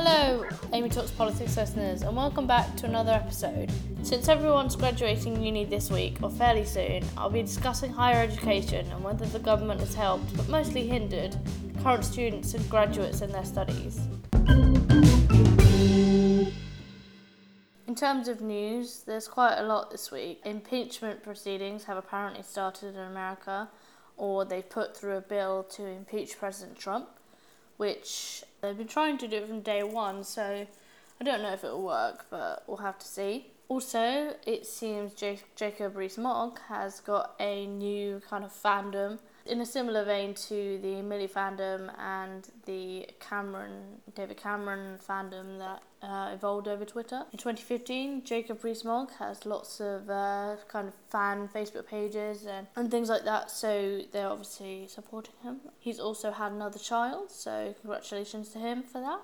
Hello, Amy Talks Politics listeners, and welcome back to another episode. Since everyone's graduating uni this week, or fairly soon, I'll be discussing higher education and whether the government has helped, but mostly hindered, current students and graduates in their studies. In terms of news, there's quite a lot this week. Impeachment proceedings have apparently started in America, or they've put through a bill to impeach President Trump which they've been trying to do it from day one, so I don't know if it'll work, but we'll have to see. Also, it seems J- Jacob Rees-Mogg has got a new kind of fandom in a similar vein to the Milifandom and the Cameron, David Cameron fandom that uh, evolved over Twitter. In 2015, Jacob Rees-Mogg has lots of uh, kind of fan Facebook pages and, and things like that, so they're obviously supporting him. He's also had another child, so congratulations to him for that.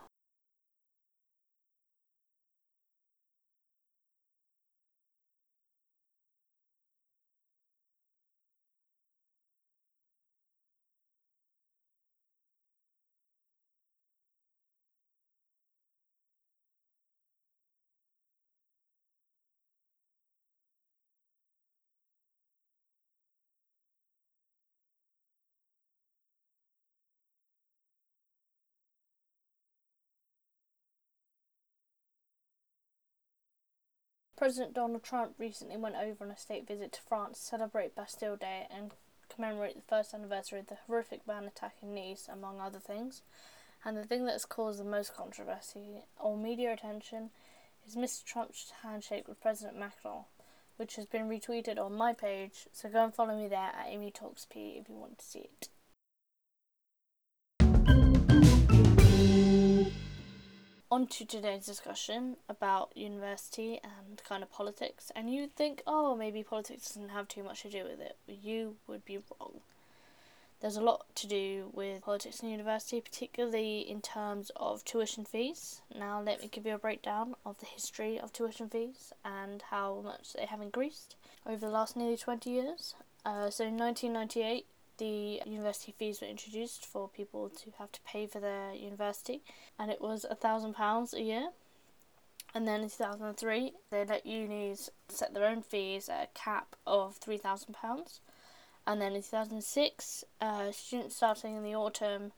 President Donald Trump recently went over on a state visit to France to celebrate Bastille Day and commemorate the first anniversary of the horrific van attack in Nice, among other things. And the thing that has caused the most controversy or media attention is Mr. Trump's handshake with President Macron, which has been retweeted on my page. So go and follow me there at Amy Talks P if you want to see it. On to today's discussion about university and kind of politics. And you'd think, oh, maybe politics doesn't have too much to do with it. You would be wrong. There's a lot to do with politics in university, particularly in terms of tuition fees. Now, let me give you a breakdown of the history of tuition fees and how much they have increased over the last nearly 20 years. Uh, so, in 1998, the university fees were introduced for people to have to pay for their university, and it was a thousand pounds a year. And then in 2003, they let unis set their own fees at a cap of three thousand pounds. And then in 2006, uh, students starting in the autumn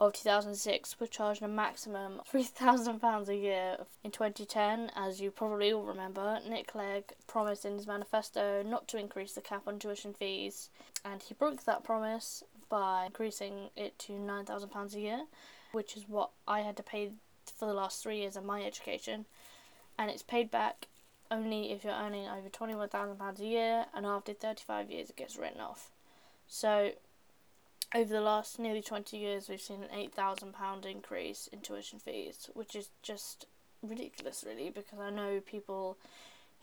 of 2006 were charged a maximum of £3,000 a year. In 2010, as you probably all remember, Nick Clegg promised in his manifesto not to increase the cap on tuition fees, and he broke that promise by increasing it to £9,000 a year, which is what I had to pay for the last three years of my education, and it's paid back only if you're earning over £21,000 a year, and after 35 years it gets written off. So over the last nearly 20 years, we've seen an £8,000 increase in tuition fees, which is just ridiculous, really, because I know people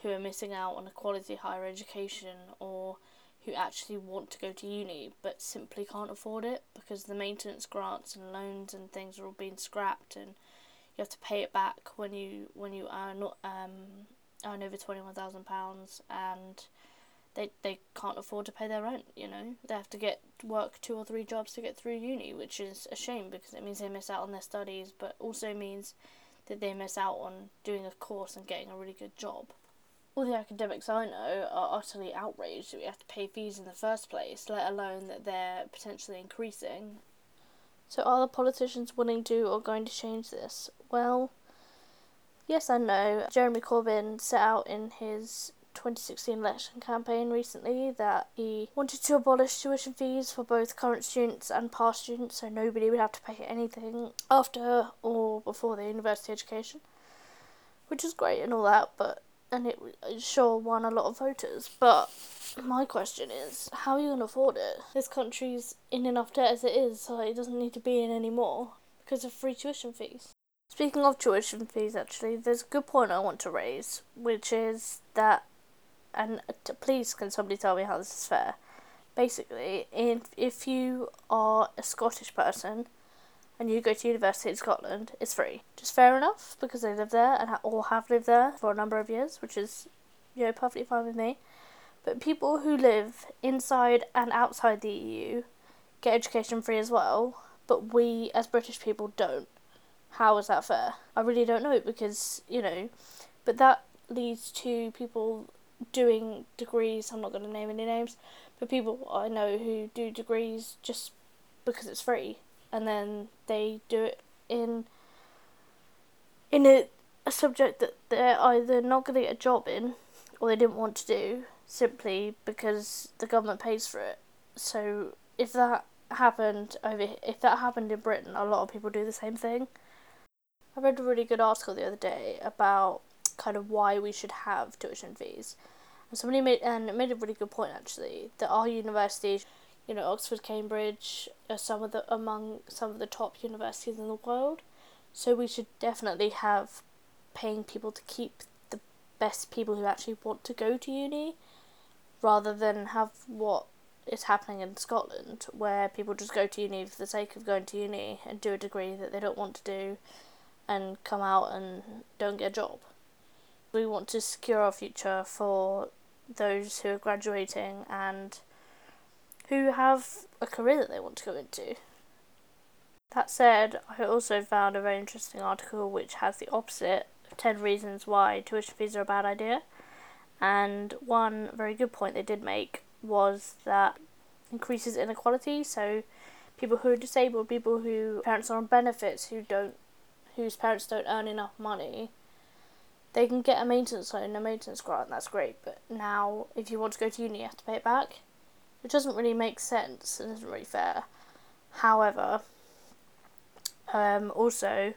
who are missing out on a quality higher education or who actually want to go to uni but simply can't afford it because the maintenance grants and loans and things are all being scrapped and you have to pay it back when you when you earn um earn over twenty one thousand pounds and they they can't afford to pay their rent. You know, they have to get work two or three jobs to get through uni, which is a shame because it means they miss out on their studies, but also means that they miss out on doing a course and getting a really good job. All the academics I know are utterly outraged that we have to pay fees in the first place, let alone that they're potentially increasing. So, are the politicians willing to or going to change this? Well, yes and no. Jeremy Corbyn set out in his 2016 election campaign recently that he wanted to abolish tuition fees for both current students and past students so nobody would have to pay anything after or before their university education. Which is great and all that, but and it, sure won a lot of voters. But my question is, how are you going to afford it? This country's in enough debt as it is, so it doesn't need to be in anymore because of free tuition fees. Speaking of tuition fees, actually, there's a good point I want to raise, which is that and please can somebody tell me how this is fair? Basically, if if you are a Scottish person and you go to university in Scotland, it's free. Just fair enough because they live there and ha- or have lived there for a number of years, which is you know perfectly fine with me. But people who live inside and outside the EU get education free as well, but we as British people don't. How is that fair? I really don't know because, you know, but that leads to people doing degrees. I'm not going to name any names, but people I know who do degrees just because it's free and then they do it in in a, a subject that they're either not going to get a job in or they didn't want to do simply because the government pays for it. So if that happened over if that happened in Britain, a lot of people do the same thing. I read a really good article the other day about kind of why we should have tuition fees. Somebody made and made a really good point actually that our universities, you know, Oxford, Cambridge, are some of the among some of the top universities in the world. So we should definitely have paying people to keep the best people who actually want to go to uni rather than have what is happening in Scotland where people just go to uni for the sake of going to uni and do a degree that they don't want to do and come out and don't get a job. We want to secure our future for those who are graduating and who have a career that they want to go into. That said, I also found a very interesting article which has the opposite of 10 reasons why tuition fees are a bad idea. And one very good point they did make was that increases inequality. So, people who are disabled, people who parents are on benefits, who don't, whose parents don't earn enough money, they can get a maintenance loan, a maintenance grant. That's great. But now, if you want to go to uni, you have to pay it back, which doesn't really make sense and isn't really fair. However, um, also,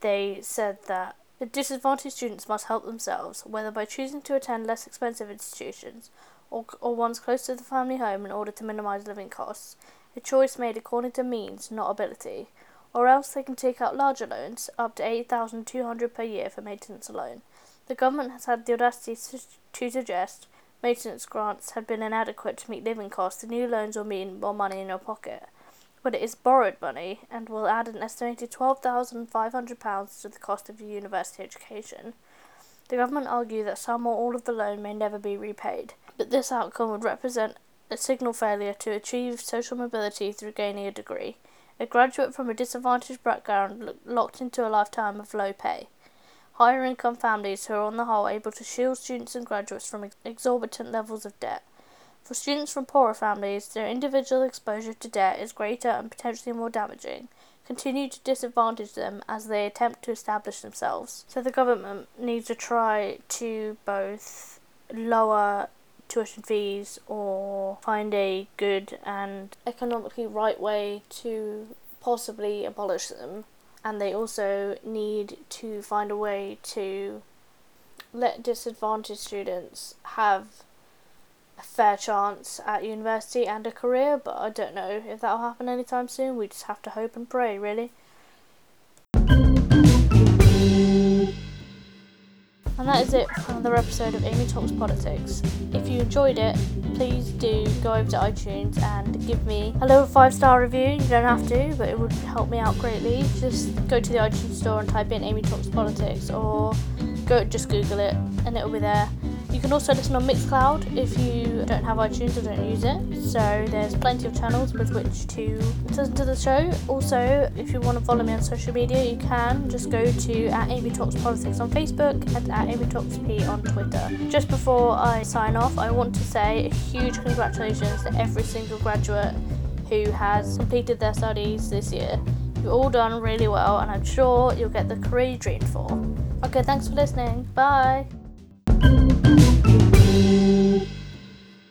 they said that disadvantaged students must help themselves, whether by choosing to attend less expensive institutions or, or ones close to the family home in order to minimise living costs, a choice made according to means, not ability, or else they can take out larger loans, up to 8200 per year for maintenance alone. The government has had the audacity to suggest maintenance grants have been inadequate to meet living costs, the new loans will mean more money in your pocket but it is borrowed money and will add an estimated £12,500 to the cost of your university education. The government argue that some or all of the loan may never be repaid, but this outcome would represent a signal failure to achieve social mobility through gaining a degree. A graduate from a disadvantaged background locked into a lifetime of low pay. Higher income families who are on the whole able to shield students and graduates from exorbitant levels of debt. For students from poorer families, their individual exposure to debt is greater and potentially more damaging, continue to disadvantage them as they attempt to establish themselves. So the government needs to try to both lower tuition fees or find a good and economically right way to possibly abolish them. And they also need to find a way to let disadvantaged students have a fair chance at university and a career, but I don't know if that'll happen anytime soon. We just have to hope and pray, really. That is it for another episode of Amy Talks Politics. If you enjoyed it, please do go over to iTunes and give me a little five star review. You don't have to, but it would help me out greatly. Just go to the iTunes store and type in Amy Talks Politics or go just Google it and it'll be there. You can also listen on Mixcloud if you don't have iTunes or don't use it. So there's plenty of channels with which to listen to the show. Also, if you want to follow me on social media, you can just go to at Amy Talks Politics on Facebook and at Amy Talks P on Twitter. Just before I sign off, I want to say a huge congratulations to every single graduate who has completed their studies this year. You've all done really well, and I'm sure you'll get the career you dreamed for. Okay, thanks for listening. Bye.